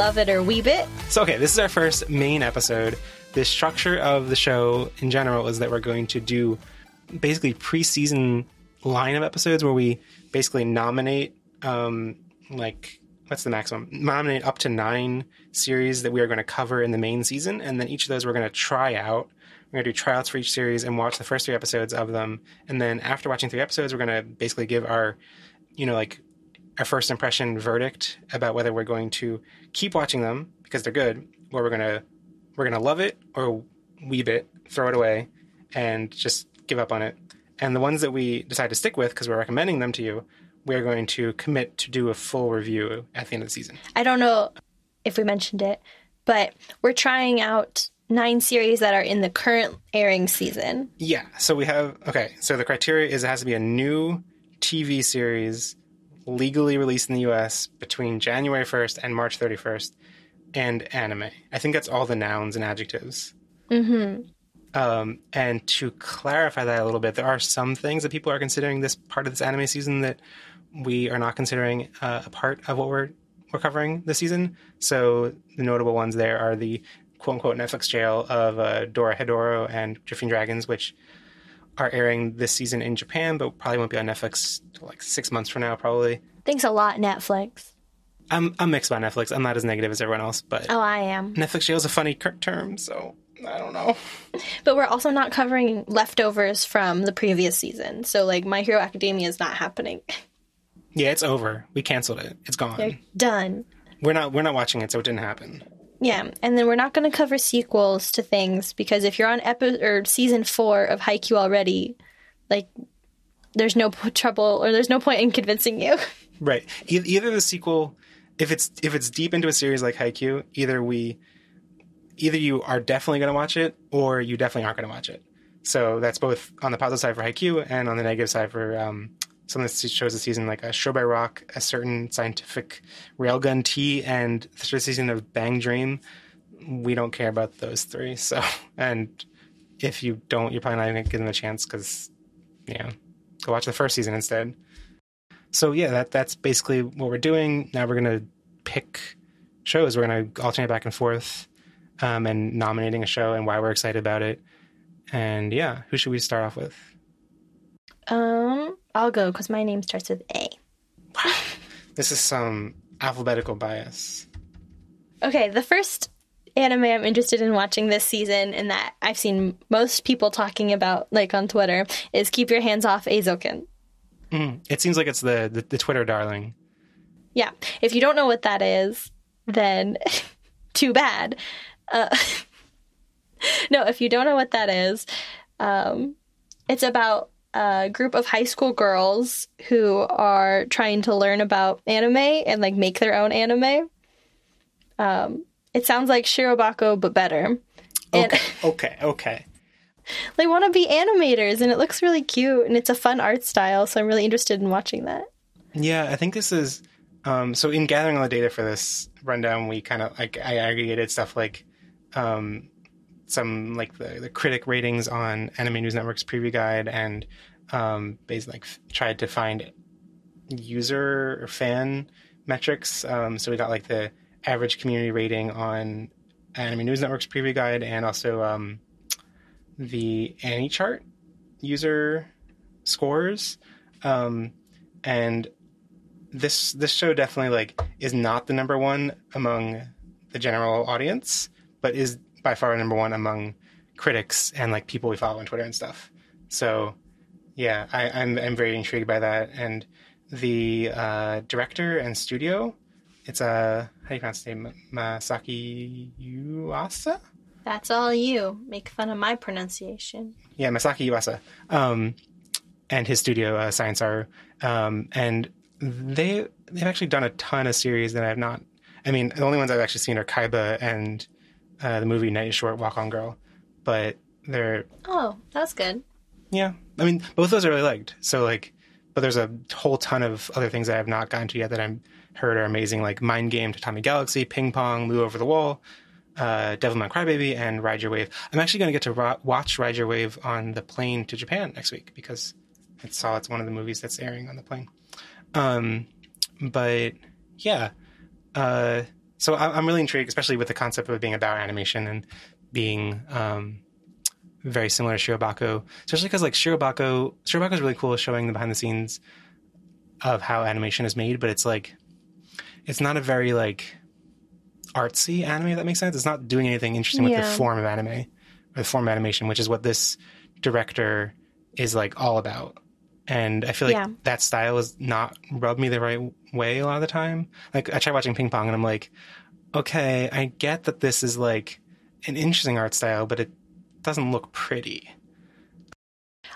Love It or Weeb It. So, okay, this is our first main episode. The structure of the show in general is that we're going to do basically preseason line of episodes where we basically nominate, um, like, what's the maximum? Nominate up to nine series that we are going to cover in the main season. And then each of those we're going to try out. We're going to do tryouts for each series and watch the first three episodes of them. And then after watching three episodes, we're going to basically give our, you know, like our first impression verdict about whether we're going to keep watching them because they're good, or we're gonna we're gonna love it or weeb it, throw it away, and just give up on it. And the ones that we decide to stick with because we're recommending them to you, we're going to commit to do a full review at the end of the season. I don't know if we mentioned it, but we're trying out nine series that are in the current airing season. Yeah. So we have okay. So the criteria is it has to be a new TV series legally released in the US between January 1st and March 31st, and anime. I think that's all the nouns and adjectives. Mm-hmm. Um, and to clarify that a little bit, there are some things that people are considering this part of this anime season that we are not considering uh, a part of what we're we're covering this season. So the notable ones there are the quote unquote Netflix jail of uh, Dorohedoro and Drifting Dragons, which are airing this season in Japan, but probably won't be on Netflix till like six months from now, probably. Thanks a lot, Netflix. I'm I'm mixed about Netflix. I'm not as negative as everyone else, but Oh, I am. Netflix jail is a funny term, so I don't know. But we're also not covering leftovers from the previous season. So, like, My Hero Academia is not happening. Yeah, it's over. We canceled it. It's gone. They're done. We're not we're not watching it, so it didn't happen. Yeah, and then we're not going to cover sequels to things because if you're on epi- or season four of Haikyuu already, like, there's no p- trouble or there's no point in convincing you. Right. E- either the sequel, if it's if it's deep into a series like Haikyuu, either we, either you are definitely going to watch it, or you definitely aren't going to watch it. So that's both on the positive side for Haikyuu and on the negative side for um, some of the shows this season, like a Show by Rock, a certain scientific railgun T, and the season of Bang Dream. We don't care about those three. So, and if you don't, you're probably not going to give them a chance because, yeah, go watch the first season instead so yeah, that that's basically what we're doing. Now we're gonna pick shows. We're gonna alternate back and forth, um, and nominating a show and why we're excited about it. And yeah, who should we start off with? Um, I'll go because my name starts with A. Wow. This is some alphabetical bias. Okay, the first anime I'm interested in watching this season and that I've seen most people talking about, like on Twitter, is Keep Your Hands Off Eizouken. Mm, it seems like it's the, the the Twitter darling. Yeah, if you don't know what that is, then too bad. Uh, no, if you don't know what that is, um, it's about a group of high school girls who are trying to learn about anime and like make their own anime. Um, it sounds like Shirobako, but better. And Okay, okay, okay. they want to be animators, and it looks really cute, and it's a fun art style. So I'm really interested in watching that. Yeah, I think this is um, so. In gathering all the data for this rundown, we kind of like I aggregated stuff like um, some like the, the critic ratings on Anime News Network's preview guide, and um, basically like f- tried to find user or fan metrics. Um, so we got like the average community rating on Anime News Network's preview guide, and also um, the AniChart user scores. Um, and this this show definitely like is not the number one among the general audience, but is by far number one among critics and like people we follow on Twitter and stuff. So yeah, I, I'm I'm very intrigued by that. And the uh, director and studio, it's a uh, how do you pronounce his name? Masaki Yuasa. That's all you. Make fun of my pronunciation. Yeah, Masaki Yuasa, um, and his studio uh, Science SARU, um, and they they've actually done a ton of series that I've not. I mean, the only ones I've actually seen are Kaiba and uh, the movie Night is Short, Walk on Girl, but they're Oh, that's good. yeah. I mean, both those are really liked. So like, but there's a whole ton of other things that I have not gotten to yet that I'm heard are amazing, like Mind Game, Tatami Galaxy, Ping Pong, Lu Over the Wall, uh, Devilman Crybaby, and Ride Your Wave. I'm actually going to get to ro- watch Ride Your Wave on the plane to Japan next week because I saw it's one of the movies that's airing on the plane. Um, but yeah, uh, so I, I'm really intrigued, especially with the concept of it being about animation and being um, very similar to Shirobako, especially because like Shirobako, Shirobako is really cool, showing the behind the scenes of how animation is made, but it's like it's not a very like artsy anime. If that makes sense. It's not doing anything interesting with the form of anime or the form of animation, which is what this director is like all about. And I feel like Yeah. that style is not rubbed me the right way a lot of the time. Like I try watching ping pong and I'm like, okay, I get that this is like an interesting art style, but it doesn't look pretty.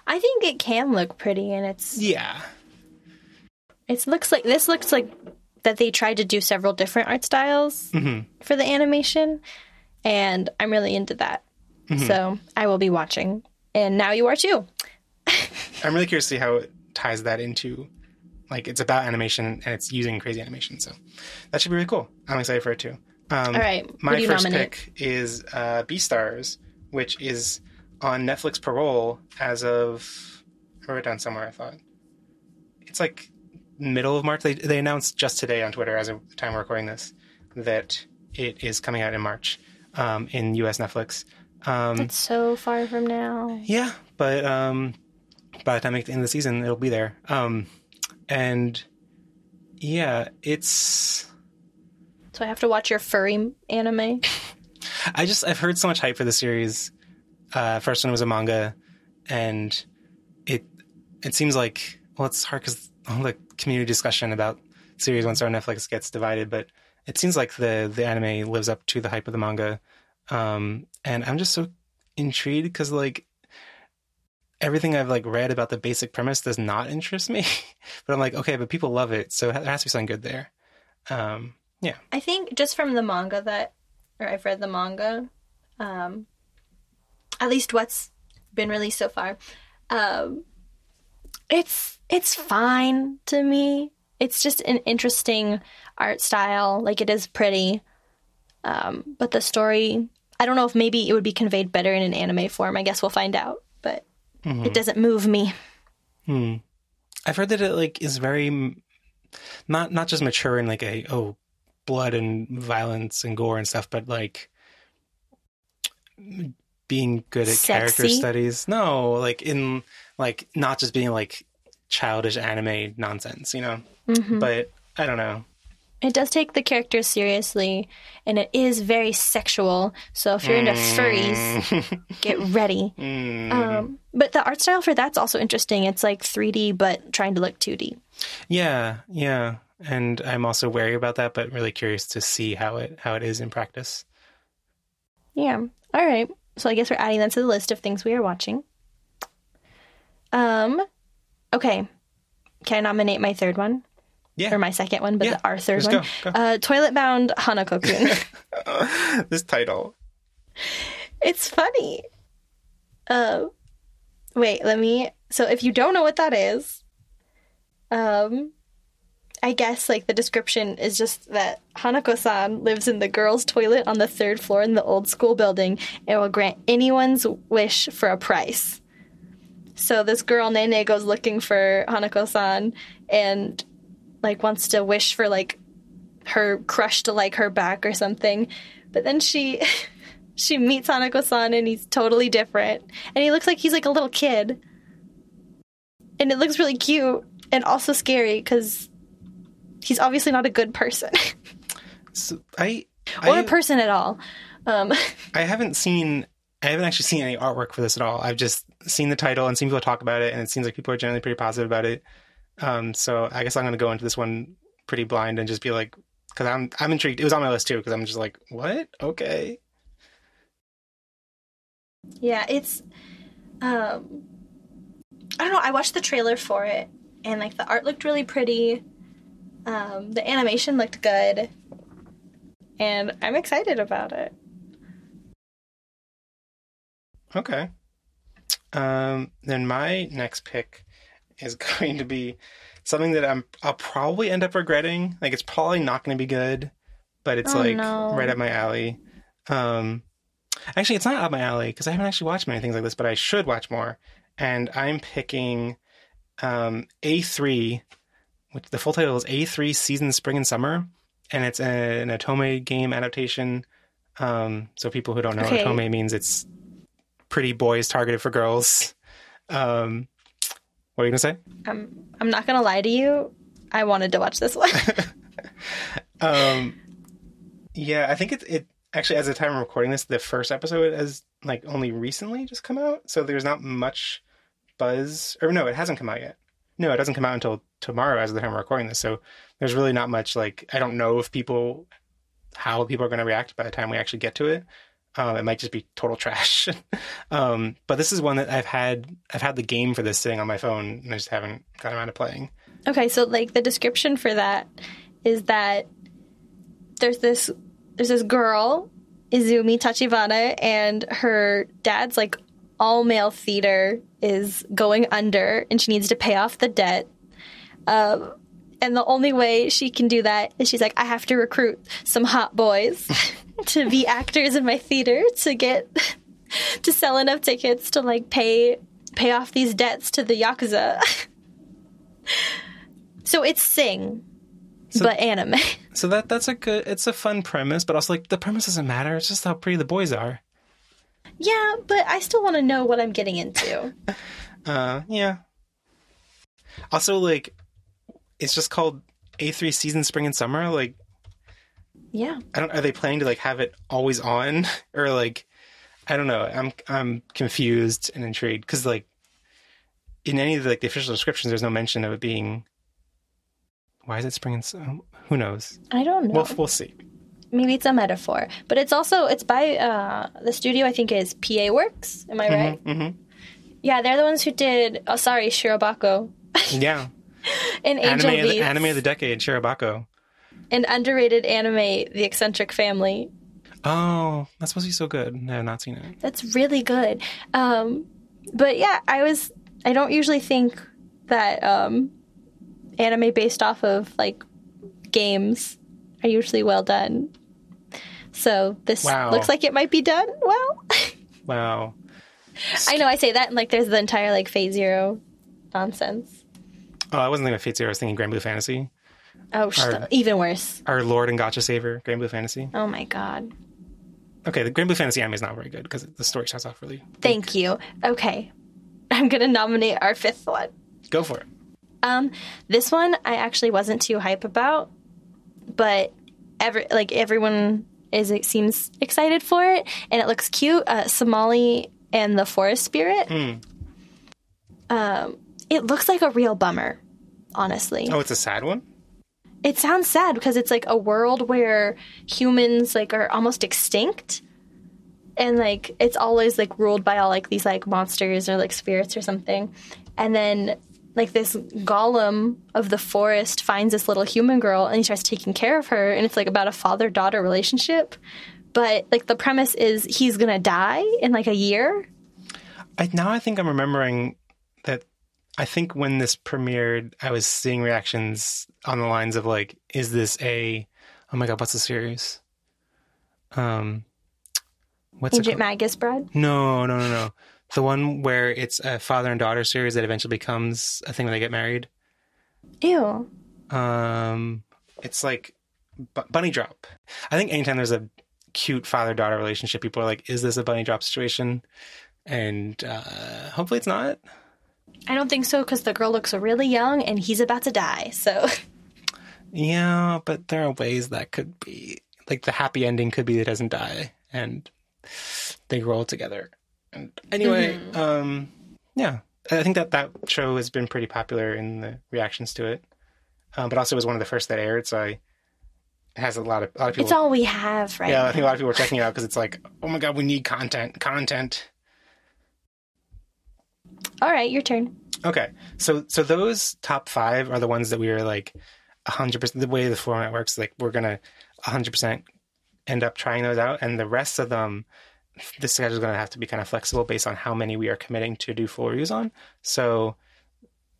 I think it can look pretty, and it's Yeah. it looks like this looks like that they tried to do several different art styles hmm for the animation, and I'm really into that. Mhm. So I will be watching, and now you are too. I'm really curious to see how it ties that into like it's about animation and it's using crazy animation. So that should be really cool. I'm excited for it too. Um, All right, what my first nominate? pick is uh, Beastars, which is on Netflix Parole as of I wrote it down somewhere. I thought it's like middle of March. They they announced just today on Twitter, as of the time we're recording this, that it is coming out in March um, in U.S. Netflix. Um, It's so far from now. yeah, but um, by the time it's end of the season, it'll be there. Um, and yeah, it's. So I have to watch your furry anime. I just I've heard so much hype for the series. Uh, first one was a manga, and it it seems like well, it's hard because all the community discussion about series once on Netflix gets divided, but it seems like the the anime lives up to the hype of the manga, um, and I'm just so intrigued because like everything I've like read about the basic premise does not interest me, but I'm like okay, but people love it, so there has to be something good there. Um, yeah, I think just from the manga that, or I've read the manga, um, at least what's been released so far, um, it's it's fine to me. It's just an interesting art style. Like it is pretty, um, but the story. I don't know if maybe it would be conveyed better in an anime form. I guess we'll find out. But Mhm. it doesn't move me. Hmm. I've heard that it like is very not not just mature in like a oh blood and violence and gore and stuff, but like being good at character studies. No, like in like not just being like childish anime nonsense, you know. Mhm. But I don't know. It does take the characters seriously, and it is very sexual. So if you're into furries, get ready. Mm. Um, but the art style for that's also interesting. It's like 3D, but trying to look 2D. yeah, yeah. And I'm also wary about that, but really curious to see how it how it is in practice. Yeah. All right. So I guess we're adding that to the list of things we are watching. Um. Okay. Can I nominate my third one Yeah. or my second one? But Yeah. the, our third Just one. go, go. Uh, Toilet Bound Hanako-kun. this title. It's funny. Uh, wait, let me. So, if you don't know what that is, um, I guess like the description is just that Hanako-san lives in the girls' toilet on the third floor in the old school building and will grant anyone's wish for a price. So this girl Nene goes looking for Hanako-san and like wants to wish for like her crush to like her back or something, but then she she meets Hanako-san and he's totally different. And he looks like he's like a little kid. And it looks really cute and also scary because he's obviously not a good person So I or a person at all. Um, I haven't seen I haven't actually seen any artwork for this at all. I've just seen the title and seen people talk about it, and it seems like people are generally pretty positive about it. Um, so I guess I'm going to go into this one pretty blind and just be like, because I'm I'm intrigued. It was on my list too because I'm just like, what? Okay. yeah, it's. Um, I don't know. I watched the trailer for it, and like the art looked really pretty. Um, the animation looked good, and I'm excited about it. Okay. Um, then my next pick is going to be something that I'm I'll probably end up regretting. Like it's probably not going to be good, but it's Oh, like no. right up my alley. Um, actually, it's not up my alley because I haven't actually watched many things like this, but I should watch more. And I'm picking um, A3, which the full title is A3 Season Spring and Summer. and it's an Otome game adaptation. Um, so people who don't know, Okay. Otome means it's pretty boys targeted for girls. Um, what are you gonna say? I'm I'm not gonna lie to you. I wanted to watch this one. Um, yeah, I think it it actually as the time of recording this, the first episode has like only recently just come out, so there's not much buzz. Or no, it hasn't come out yet. No, it doesn't come out until tomorrow as the time of recording this. So there's really not much like I don't know if people how people are going to react by the time we actually get to it. Um, it might just be total trash. um, but this is one that I've had I've had the game for this sitting on my phone and I just haven't gotten around to playing. okay, so like the description for that is that there's this there's this girl, Izumi Tachibana, and her dad's like all male theater is going under and she needs to pay off the debt. Um, and the only way she can do that is she's like, I have to recruit some hot boys to be actors in my theater to get to sell enough tickets to like pay pay off these debts to the yakuza. so it's Sing, but anime. So that that's a good it's a fun premise, but also like the premise doesn't matter. It's just how pretty the boys are. yeah, but I still want to know what I'm getting into. Uh, yeah. Also, like, it's just called A3 season spring and summer. Like, Yeah. I don't. Are they planning to like have it always on or like? I don't know. I'm I'm confused and intrigued because like in any of the, like the official descriptions, there's no mention of it being. Why is it spring and summer? Who knows? I don't know. We'll we'll see. Maybe it's a metaphor, but it's also it's by uh, the studio. I think is PA Works. Am I right? hmm Yeah, they're the ones who did. Oh, sorry, Shirobako Yeah, and Angel anime of, the, anime of the decade, Shirobako. And underrated anime, The Eccentric Family. Oh, that's supposed to be so good. I have not seen it. That's really good. Um, but yeah, I was. I don't usually think that um, anime based off of like games are usually well done. So this Wow. looks like it might be done well. Wow. I know I say that, and like there's the entire like Fate Zero nonsense. Oh, I wasn't thinking of Fate Zero. I was thinking Granblue Fantasy. Oh, sh- Or- even worse. Our Lord and Gacha Saver, Granblue Fantasy. Oh my god. Okay, the Granblue Fantasy anime is not very good because the story starts off really. Thank you. Okay, I'm gonna nominate our fifth one. Go for it. Um, this one I actually wasn't too hype about, but every like everyone is it seems excited for it, and it looks cute. Uh, Somali and the Forest Spirit. Hmm. Um, it looks like a real bummer, honestly. Oh, it's a sad one. It sounds sad because it's like a world where humans like are almost extinct. And like it's always like ruled by all like these like monsters or like spirits or something. And then like this golem of the forest finds this little human girl and he starts taking care of her and it's like about a father-daughter relationship. But like the premise is he's to die in like a year. I now I think I'm remembering. I think when this premiered, I was seeing reactions on the lines of like, "Is this a? Oh my god, what's the series? Um, what's it Agent? Magus Bride. No, no, no, no. The one where it's a father and daughter series that eventually becomes a thing when they get married. Ew. Um, it's like bu- bunny drop. I think anytime there's a cute father daughter relationship, people are like, "Is this a bunny drop situation?" And uh, hopefully, it's not. I don't think so because the girl looks really young and he's about to die. So Yeah, but there are ways that could be like the happy ending could be that it doesn't die and they roll together. And anyway, um, yeah, I think that that show has been pretty popular in the reactions to it, um, but also was one of the first that aired, so I, it has a lot of a lot of people. it's all we have right yeah, I think a lot of people are checking it out because it's like, oh my god, we need content, content. All right, your turn. Okay, so so those top five are the ones that we were like hundred percent. The way the format works, like we're gonna hundred percent end up trying those out, and the rest of them, the schedule is gonna have to be kind of flexible based on how many we are committing to do full reviews on. So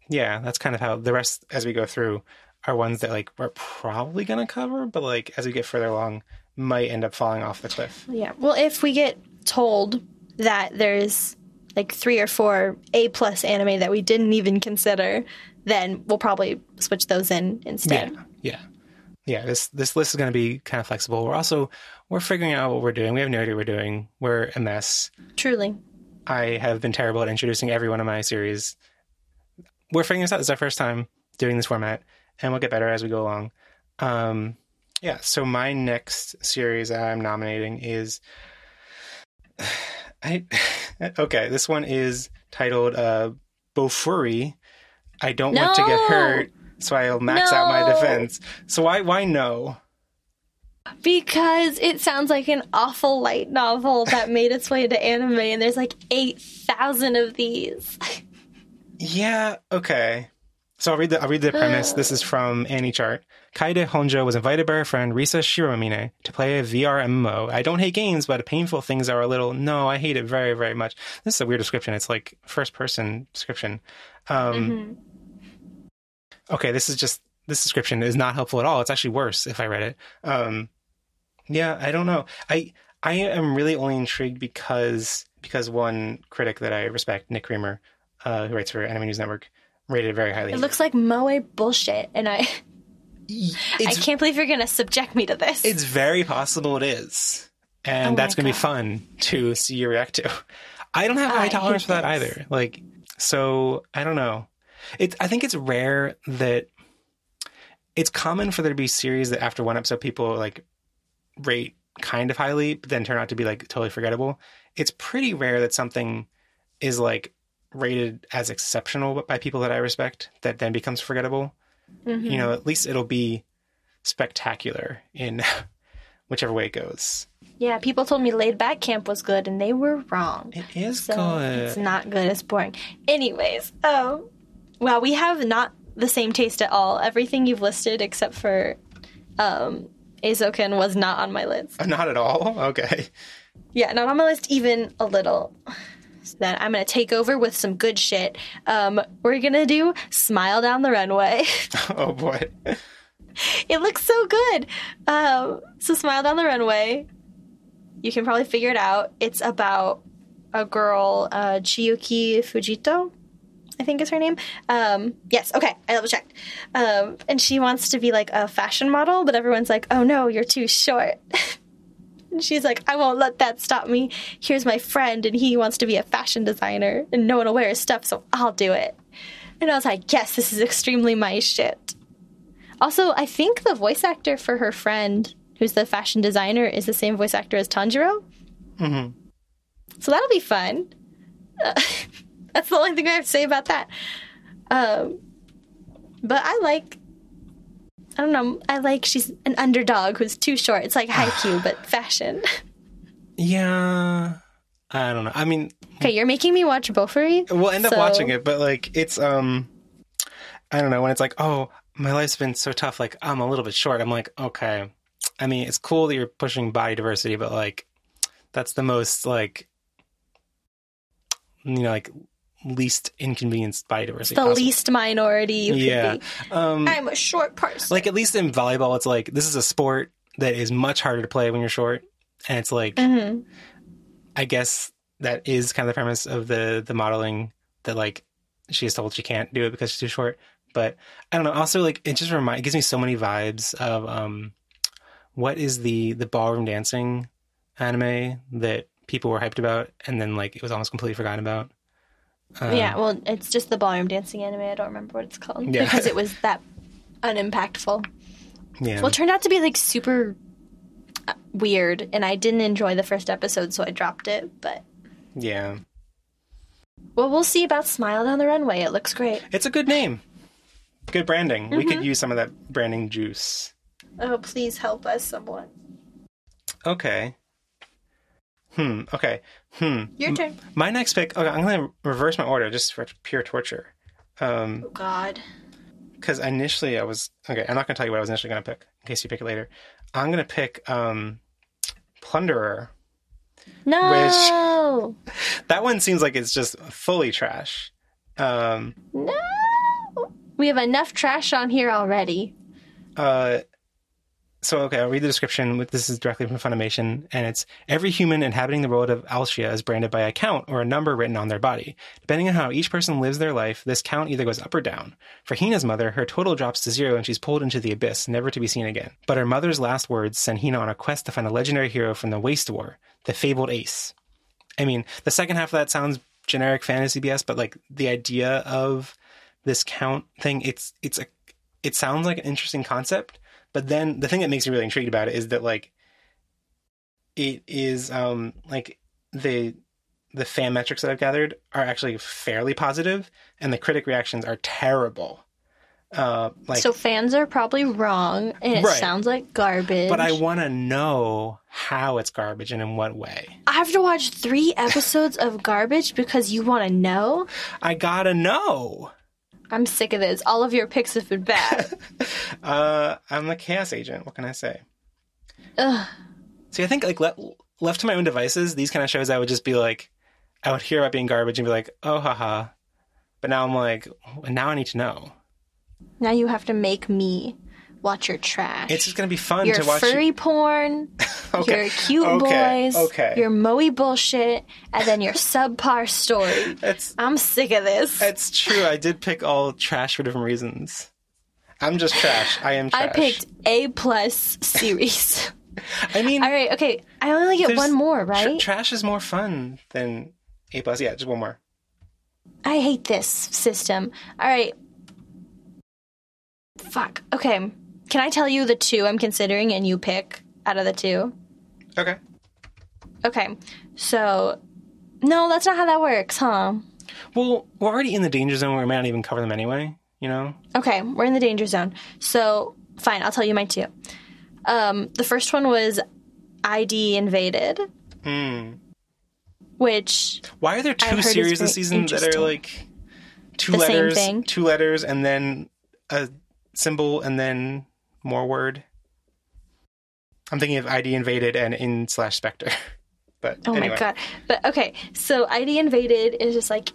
yeah, that's kind of how the rest as we go through are ones that like we're probably gonna cover, but like as we get further along, might end up falling off the cliff. Yeah. Well, if we get told that there's like three or four A plus anime that we didn't even consider, then we'll probably switch those in instead. Yeah, yeah. yeah, this this list is going to be kind of flexible. We're also we're figuring out what we're doing. We have no idea what we're doing. We're a mess. Truly. I have been terrible at introducing every one of my series. We're figuring this out. This is our first time doing this format, and we'll get better as we go along. Um, yeah. So my next series that I'm nominating is I okay. This one is titled uh, Bofuri. I don't want to get hurt, so I'll max out my defense. So why why no? Because it sounds like an awful light novel that made its way into anime, and there's like 8,000 of these. Yeah, okay. So I'll read the I'll read the premise. This is from AniChart. Kaede Honjo was invited by her friend Risa Shiromine to play a VR MMO. I don't hate games, but painful things are a little no, I hate it very, very much. This is a weird description. It's like first person description. Um Okay, this is just this description is not helpful at all. It's actually worse if I read it. Um yeah, I don't know. I I am really only intrigued because because one critic that I respect, Nick Creamer, uh, who writes for Anime News Network, rated it very highly. It looks like moe bullshit, and I I can't believe you're gonna subject me to this. it's very possible it is. And Oh that's going to be fun to see you react to. I don't have high I tolerance for that either. Like, so I don't know. It, I think it's rare that it's common for there to be series that after one episode people like rate kind of highly, but then turn out to be like totally forgettable. It's pretty rare that something is like rated as exceptional by people that I respect that then becomes forgettable. Mhm. You know, at least it'll be spectacular in whichever way it goes. yeah, people told me Laid Back Camp was good, and they were wrong. It is So good. it's not good. It's boring. Anyways, oh, well, we have not the same taste at all. Everything you've listed, except for um, Eizouken, was not on my list. Uh, Not at all. Okay. Yeah, not on my list even a little. So then I'm gonna take over with some good shit. Um, we're gonna do "Smile Down the Runway." Oh boy. it looks so good. Um, so "Smile Down the Runway." You can probably figure it out. It's about a girl, uh, Chiyuki Fujito, I think is her name. Um, yes, okay, I double checked. Um, and she wants to be like a fashion model, but everyone's like, "Oh no, you're too short." And she's like, I won't let that stop me. Here's my friend, and he wants to be a fashion designer, and no one will wear his stuff, so I'll do it. And I was like, yes, this is extremely my shit. Also, I think the voice actor for her friend, who's the fashion designer, is the same voice actor as Tanjiro. hmm So that'll be fun. Uh, that's the only thing I have to say about that. Um, but I like. I don't know. I like she's an underdog who's too short. It's like Haikyuu, but fashion. Yeah. I don't know. I mean, Okay, you're making me watch Bofuri. we'll end up So- watching it, but like, it's um, I don't know. When it's like, oh, my life's been so tough. Like, I'm a little bit short. I'm like, okay. I mean, it's cool that you're pushing body diversity, but like, that's the most like, you know, like least inconvenienced body diversity. The possible. least minority you Yeah. could be. Um, I'm a short person. like at least in volleyball, it's like this is a sport that is much harder to play when you're short, and it's like hmm I guess that is kind of the premise of the the modeling that like she is told she can't do it because she's too short. But I don't know. Also, like it just remind it gives me so many vibes of um, what is the the ballroom dancing anime that people were hyped about, and then like it was almost completely forgotten about. Um, yeah, well, it's just the ballroom dancing anime. I don't remember what it's called Yeah. because it was that unimpactful. yeah. Well, it turned out to be like super uh, weird, and I didn't enjoy the first episode, so I dropped it. But yeah. well, we'll see about Smile Down the Runway. It looks great. It's a good name. Good branding. We Mm-hmm. could use some of that branding juice. Oh, please help us, someone. Okay. Hmm. Okay. Hmm. Your turn. My next pick. Okay, I'm going to reverse my order just for pure torture. Um, Oh God. because initially I was okay. I'm not going to tell you what I was initially going to pick in case you pick it later. I'm going to pick um, Plunderer. No. That one seems like it's just fully trash. Um, No. We have enough trash on here already. uh, so okay, I'll read the description. This is directly from Funimation, and it's every human inhabiting the world of Alcia is branded by a count or a number written on their body. Depending on how each person lives their life, this count either goes up or down. For Hina's mother, her total drops to zero and she's pulled into the abyss, never to be seen again. But her mother's last words send Hina on a quest to find a legendary hero from the Waste War, the fabled Ace. I mean, the second half of that sounds generic fantasy BS, but like the idea of this count thing, it's it's a it sounds like an interesting concept but then the thing that makes me really intrigued about it is that like it is um like the the fan metrics that I've gathered are actually fairly positive, and the critic reactions are terrible. Uh, like, so fans are probably wrong, and it Right. sounds like garbage. but I want to know how it's garbage and in what way. I have to watch three episodes of garbage because you want to know. I gotta know. I'm sick of this. All of your picks have been bad. Uh, I'm a chaos agent. What can I say? Ugh. See, I think like le- left to my own devices, these kind of shows I would just be like, I would hear about being garbage and be like, oh, haha. But now I'm like, now I need to know. Now you have to make me watch your trash. It's just gonna be fun your to watch. furry porn, Okay. your cute Okay. boys, Okay. your moey bullshit, and then your subpar story. I'm sick of this. it's true. I did pick all trash for different reasons. I'm just trash. I am trash. I picked A plus series. I mean, All right, okay. I only get one more, tr- right? trash is more fun than A plus. Yeah, just one more. I hate this system. All right. Fuck. Okay. Can I tell you the two I'm considering and you pick out of the two? Okay. Okay. So, no, that's not how that works, huh? Well, we're already in the danger zone. We might not even cover them anyway. You know. Okay, we're in the danger zone. So, fine, I'll tell you my two. Um, the first one was ID Invaded, Hmm. which Why are there two series this season that are like two The letters, two letters, and then a symbol, and then more word? I'm thinking of ID invaded and in slash Spectre. But Oh anyway. my god. But okay, so ID Invaded is just like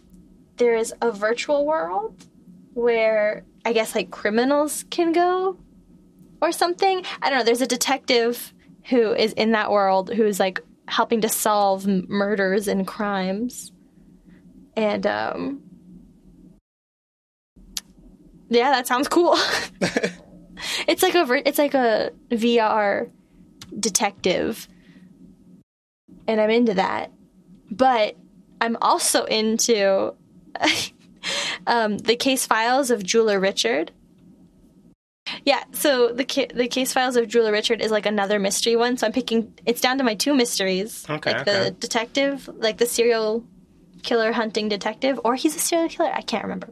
there is a virtual world where I guess like criminals can go or something. I don't know. There's a detective who is in that world who's like helping to solve m- murders and crimes. And um Yeah, that sounds cool. it's like a it's like a VR detective and I'm into that. But I'm also into um, the case files of Jeweler Richard. Yeah, so the ca- the case files of Jeweler Richard is like another mystery one. So I'm picking. It's down to my two mysteries, Okay, like okay. the detective, like the serial killer hunting detective, or he's a serial killer. I can't remember.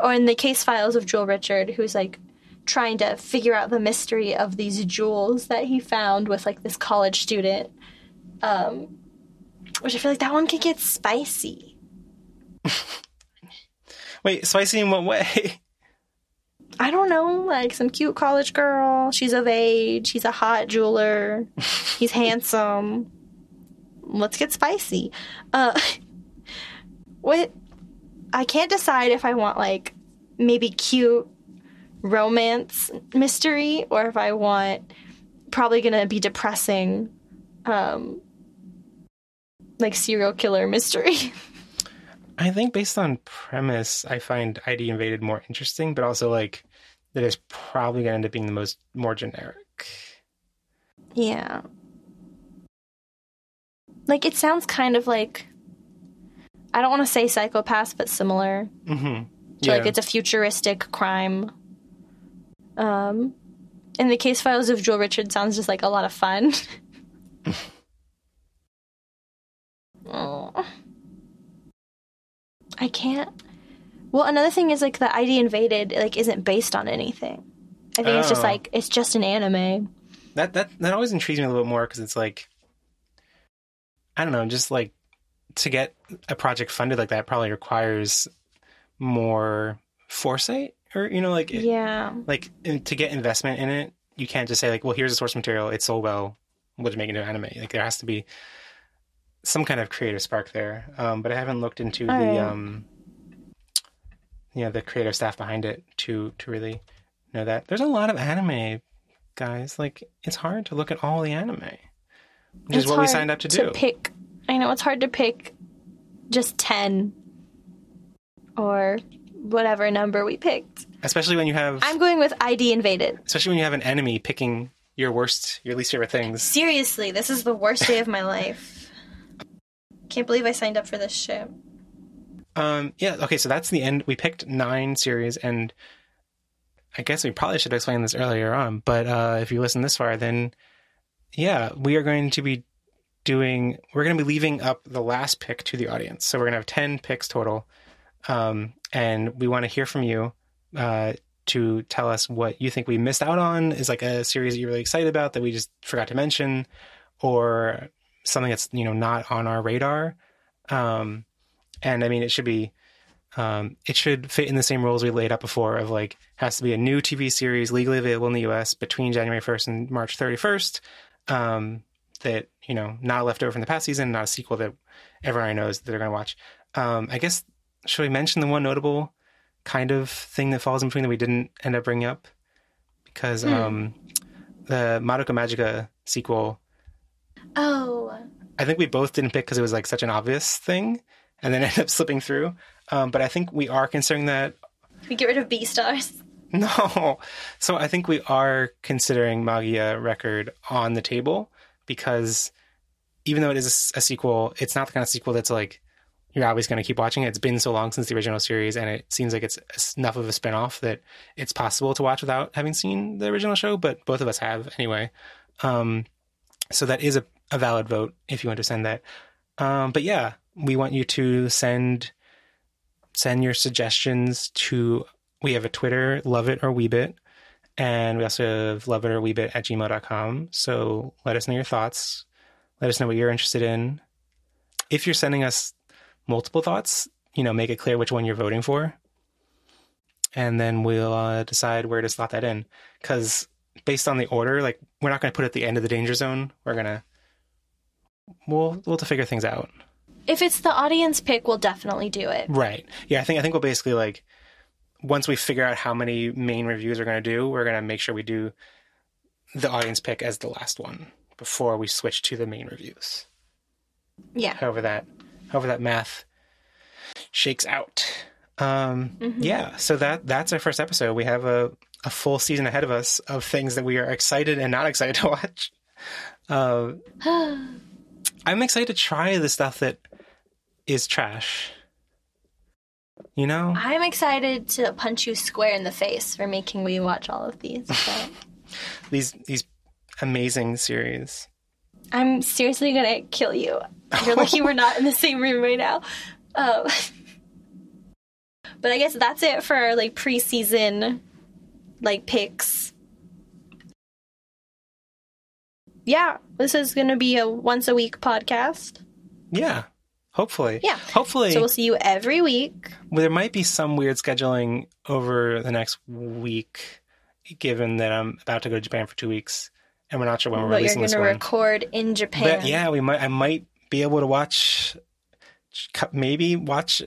Or in the case files of Jewel Richard, who's like trying to figure out the mystery of these jewels that he found with like this college student. Um, which I feel like that one could get spicy. Wait, spicy in what way? I don't know, like some cute college girl. She's of age. He's a hot jeweler. He's handsome. Let's get spicy. Uh, what? I can't decide if I want like maybe cute romance mystery or if I want probably gonna be depressing, um, like serial killer mystery. I think based on premise, I find ID invaded more interesting, but also like that is probably going to end up being the most more generic. Yeah. Like it sounds kind of like I don't want to say Psycho-Pass, but similar. Mm-hmm. To like it's a futuristic crime. Um and the case files of Joel Richard sounds just like a lot of fun. oh. I can't. Well, another thing is like the ID invaded like isn't based on anything. I think it's just Oh. like it's just an anime. that that that always intrigues me a little bit more because it's like I don't know, just like to get a project funded like that probably requires more foresight or you know like Yeah. like to get investment in it you can't just say like well here's the source material it's sold well we'll just make it into anime like there has to be some kind of creative spark there um, but i haven't looked into All the right. um you know the creative staff behind it to to really know that there's a lot of anime guys. Like it's hard to look at all the anime, which It's is what we signed up to, do. pick. I know it's hard to pick just ten or whatever number we picked. Especially when you have, I'm going with ID invaded. especially when you have an enemy picking your worst, your least favorite things. Seriously, this is the worst day of my life. Can't believe I signed up for this shit. Um, yeah. Okay. So that's the end. We picked nine series, and I guess we probably should have explained this earlier on. But uh, if you listen this far, then yeah, we are going to be doing. We're going to be leaving up the last pick to the audience. So we're going to have ten picks total, um, and we want to hear from you. Uh, to tell us what you think we missed out on is like a series that you're really excited about that we just forgot to mention or something that's you know not on our radar um and i mean it should be um it should fit in the same rules we laid out before of like has to be a new tv series legally available in the us between january 1st and march 31st um that you know not left over from the past season not a sequel that everyone knows that they're going to watch um i guess should we mention the one notable kind of thing that falls in between that we didn't end up bringing up? Because Hmm. um the Madoka Magica sequel. Oh, I think we both didn't pick because it was like such an obvious thing and then ended up slipping through. Um but I think we are considering that we get rid of Beastars. no. So I think we are considering Magia record on the table because even though it is a sequel it's not the kind of sequel that's like you're always going to keep watching it. It's been so long since the original series, and it seems like it's enough of a spinoff that it's possible to watch without having seen the original show. But both of us have anyway, um, so that is a, a valid vote if you want to send that. Um, but yeah, we want you to send send your suggestions to. We have a Twitter, love it or weebit, and we also have love it or weebit at gmail.com. So let us know your thoughts. Let us know what you're interested in. If you're sending us multiple thoughts, you know, make it clear which one you're voting for. And then we'll uh, decide where to slot that in. Because based on the order, like, we're not going to put it at the end of the danger zone. We're going to, we'll, we'll have to figure things out. If it's the audience pick, we'll definitely do it. Right. Yeah, I think, I think we'll basically, like, once we figure out how many main reviews we're going to do, we're going to make sure we do the audience pick as the last one before we switch to the main reviews. Yeah. however that however that math shakes out. Um, Mhm. Yeah, so that that's our first episode. We have a, a full season ahead of us of things that we are excited and not excited to watch. Uh, I'm excited to try the stuff that is trash. You know, I'm excited to punch you square in the face for making me watch all of these. These these amazing series. I'm seriously gonna kill you. You're lucky we're not in the same room right now. Um, but I guess that's it for our like preseason like picks. Yeah, this is gonna be a once a week podcast. Yeah, hopefully. Yeah. hopefully. So we'll see you every week. Well, there might be some weird scheduling over the next week, given that I'm about to go to Japan for two weeks, and we're not sure when we're But you're gonna one. record in Japan. But yeah, we might. I might be able to watch, maybe watch.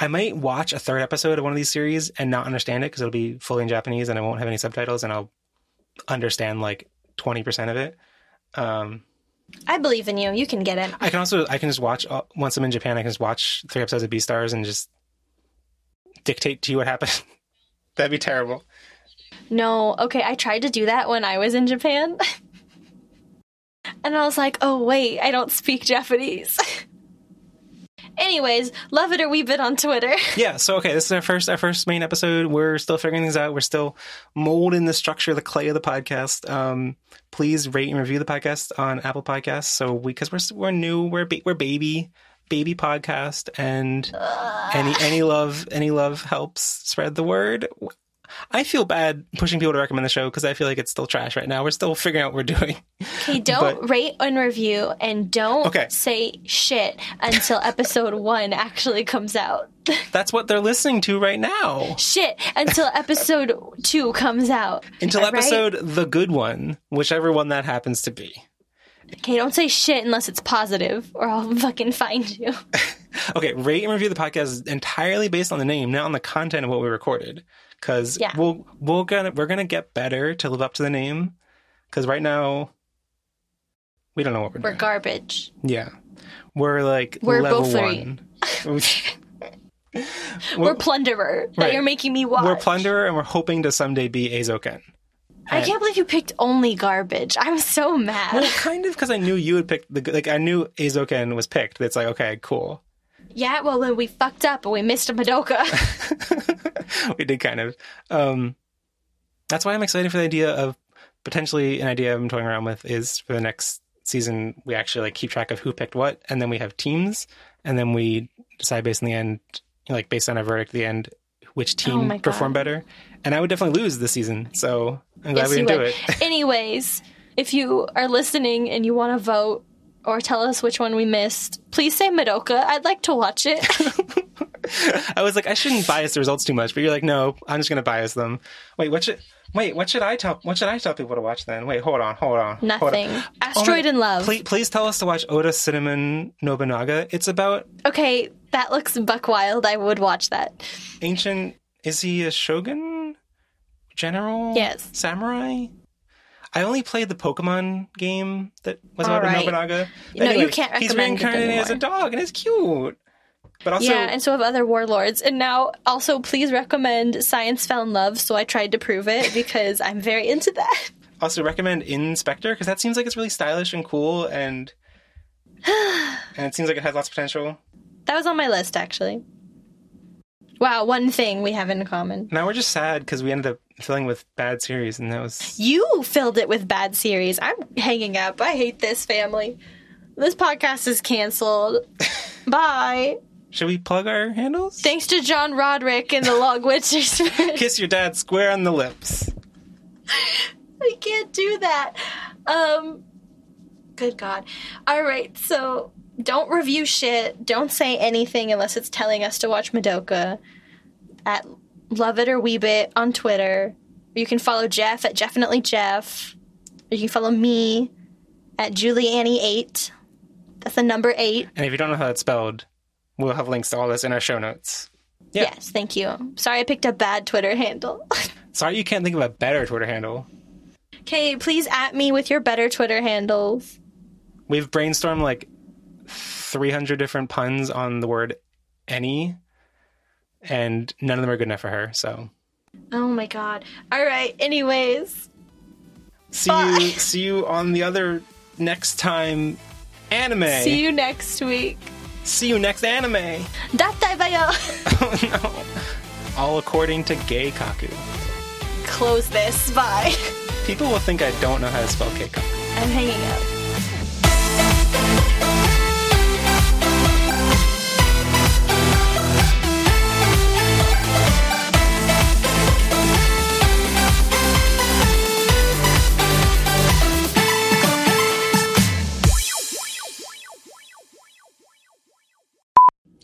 I might watch a third episode of one of these series and not understand it because it'll be fully in Japanese and I won't have any subtitles, and I'll understand like twenty percent of it. Um, I believe in you. You can get it. I can also I can just watch uh, once I'm in Japan. I can just watch three episodes of Beastars and just dictate to you what happened. That'd be terrible. No, okay, I tried to do that when I was in Japan. and I was like, oh, wait, I don't speak Japanese. Anyways, love it or weeb it on Twitter. Yeah. So okay, this is our first our first main episode. We're still figuring things out. We're still molding the structure, the clay of the podcast. Um, please rate and review the podcast on Apple Podcasts. So we because we're we're new, we're ba- we're baby baby podcast, and any any love any love helps spread the word. I feel bad pushing people to recommend the show because I feel like it's still trash right now. We're still figuring out what we're doing. Okay, don't rate and review and don't Okay. say shit until episode one actually comes out. That's what they're listening to right now. shit until episode two comes out. Until All right? episode the good one, whichever one that happens to be. Okay, don't say shit unless it's positive or I'll fucking find you. Okay, rate and review the podcast is entirely based on the name, not on the content of what we recorded. Because Yeah. we'll we're gonna we're gonna get better to live up to the name, because right now we don't know what we're, We're doing. garbage. yeah, we're like We're level three. one. We're, plunderer that Right. you're making me watch. We're plunderer, and we're hoping to someday be Eizouken. I can't believe you picked only garbage. I'm so mad. Well, kind of because I knew you would pick the like. I knew Eizouken was picked. It's like okay, cool. Yeah, well then we fucked up and we missed a Madoka. we did kind of. Um, that's why I'm excited for the idea of potentially an idea I'm toying around with is for the next season we actually like keep track of who picked what, and then we have teams, and then we decide based on the end, like based on a verdict at the end, which Oh team God. performed better. And I would definitely lose this season, so I'm glad Yes, we didn't do it. Anyways, if you are listening and you want to vote or tell us which one we missed, please say Madoka. I'd like to watch it. I was like, I shouldn't bias the results too much, but you're like, no, I'm just gonna bias them. Wait, what should wait? What should I tell? What should I tell people to watch then? Wait, hold on, hold on, hold on. Nothing. Oh Asteroid my- in Love. Please, please tell us to watch Oda Cinnamon Nobunaga. It's about Okay, that looks buck wild. I would watch that. ancient. Is he a shogun? General? Yes. Samurai? I only played the Pokemon game that was All about right. Nobunaga. No, you can't He's reincarnated as a dog, and it's cute. But also, yeah, and so have other warlords. And now, also, please recommend Science Found Love. So I tried to prove it because I'm very into that. also recommend Inspector because that seems like it's really stylish and cool, and and it seems like it has lots of potential. That was on my list, actually. Wow, one thing we have in common. Now we're just sad because we ended up filling with bad series, and that was You filled it with bad series. I'm hanging up. I hate this family. This podcast is canceled. Bye. Should we plug our handles? Thanks to John Roderick and the Log Witchers. Kiss your dad square on the lips. I can't do that. Um Good God. Alright, so don't review shit. Don't say anything unless it's telling us to watch Madoka at Love It or Weeb It on Twitter. You can follow Jeff at Definitely Jeff. You can follow me at Juliannie8. That's the number eight. And if you don't know how that's spelled, we'll have links to all this in our show notes. Yeah. Yes, thank you. Sorry I picked a bad Twitter handle. Sorry you can't think of a better Twitter handle. okay, please at me with your better Twitter handles. We've brainstormed like 300 different puns on the word any, and none of them are good enough for her. So. Oh my god! All right. Anyways. See Bye. you. See you on the other next time. Anime. See you next week. See you next anime. Dattebayo. oh no! All according to Gay Kaku. Close this. Bye. People will think I don't know how to spell Kaku. I'm hanging up.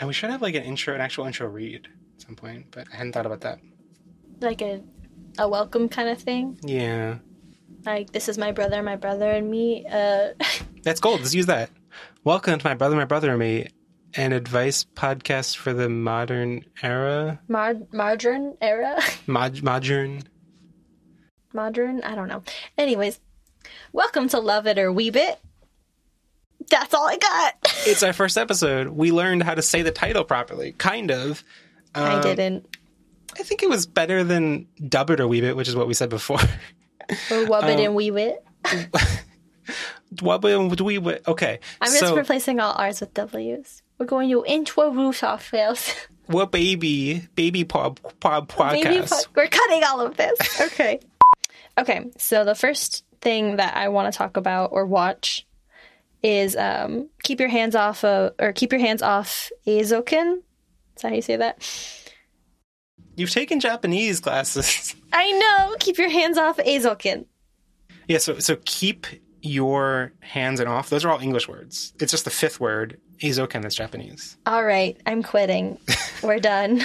And we should have like an intro, an actual intro read at some point, but I hadn't thought about that. Like a a welcome kind of thing. Yeah. Like this is my brother, my brother and me. Uh That's gold. Let's use that. Welcome to my brother, my brother, and me, an advice podcast for the modern era. Mar- margarine era. Mod- modern. Modern? I don't know. Anyways, welcome to Love It or Weeb It. That's all I got. It's our first episode. We learned how to say the title properly, kind of. I Um, didn't. I think it was better than Dub It or Weave It, which is what we said before. Or Wub It um, and Weeb It. Dwub and Weeb It. Okay. I'm just so, replacing all R's with W's. We're going to introduce ourselves. what baby? Baby pod, pod podcast. po- we're cutting all of this. Okay. okay. So the first thing that I want to talk about or watch is um, keep your hands off of, or keep your hands off Eizouken. Is that how you say that? You've taken Japanese classes. I know. Keep your hands off Eizouken. yeah, so so keep your hands and off. Those are all English words. It's just the fifth word, Eizouken, that's Japanese. All right. I'm quitting. We're done.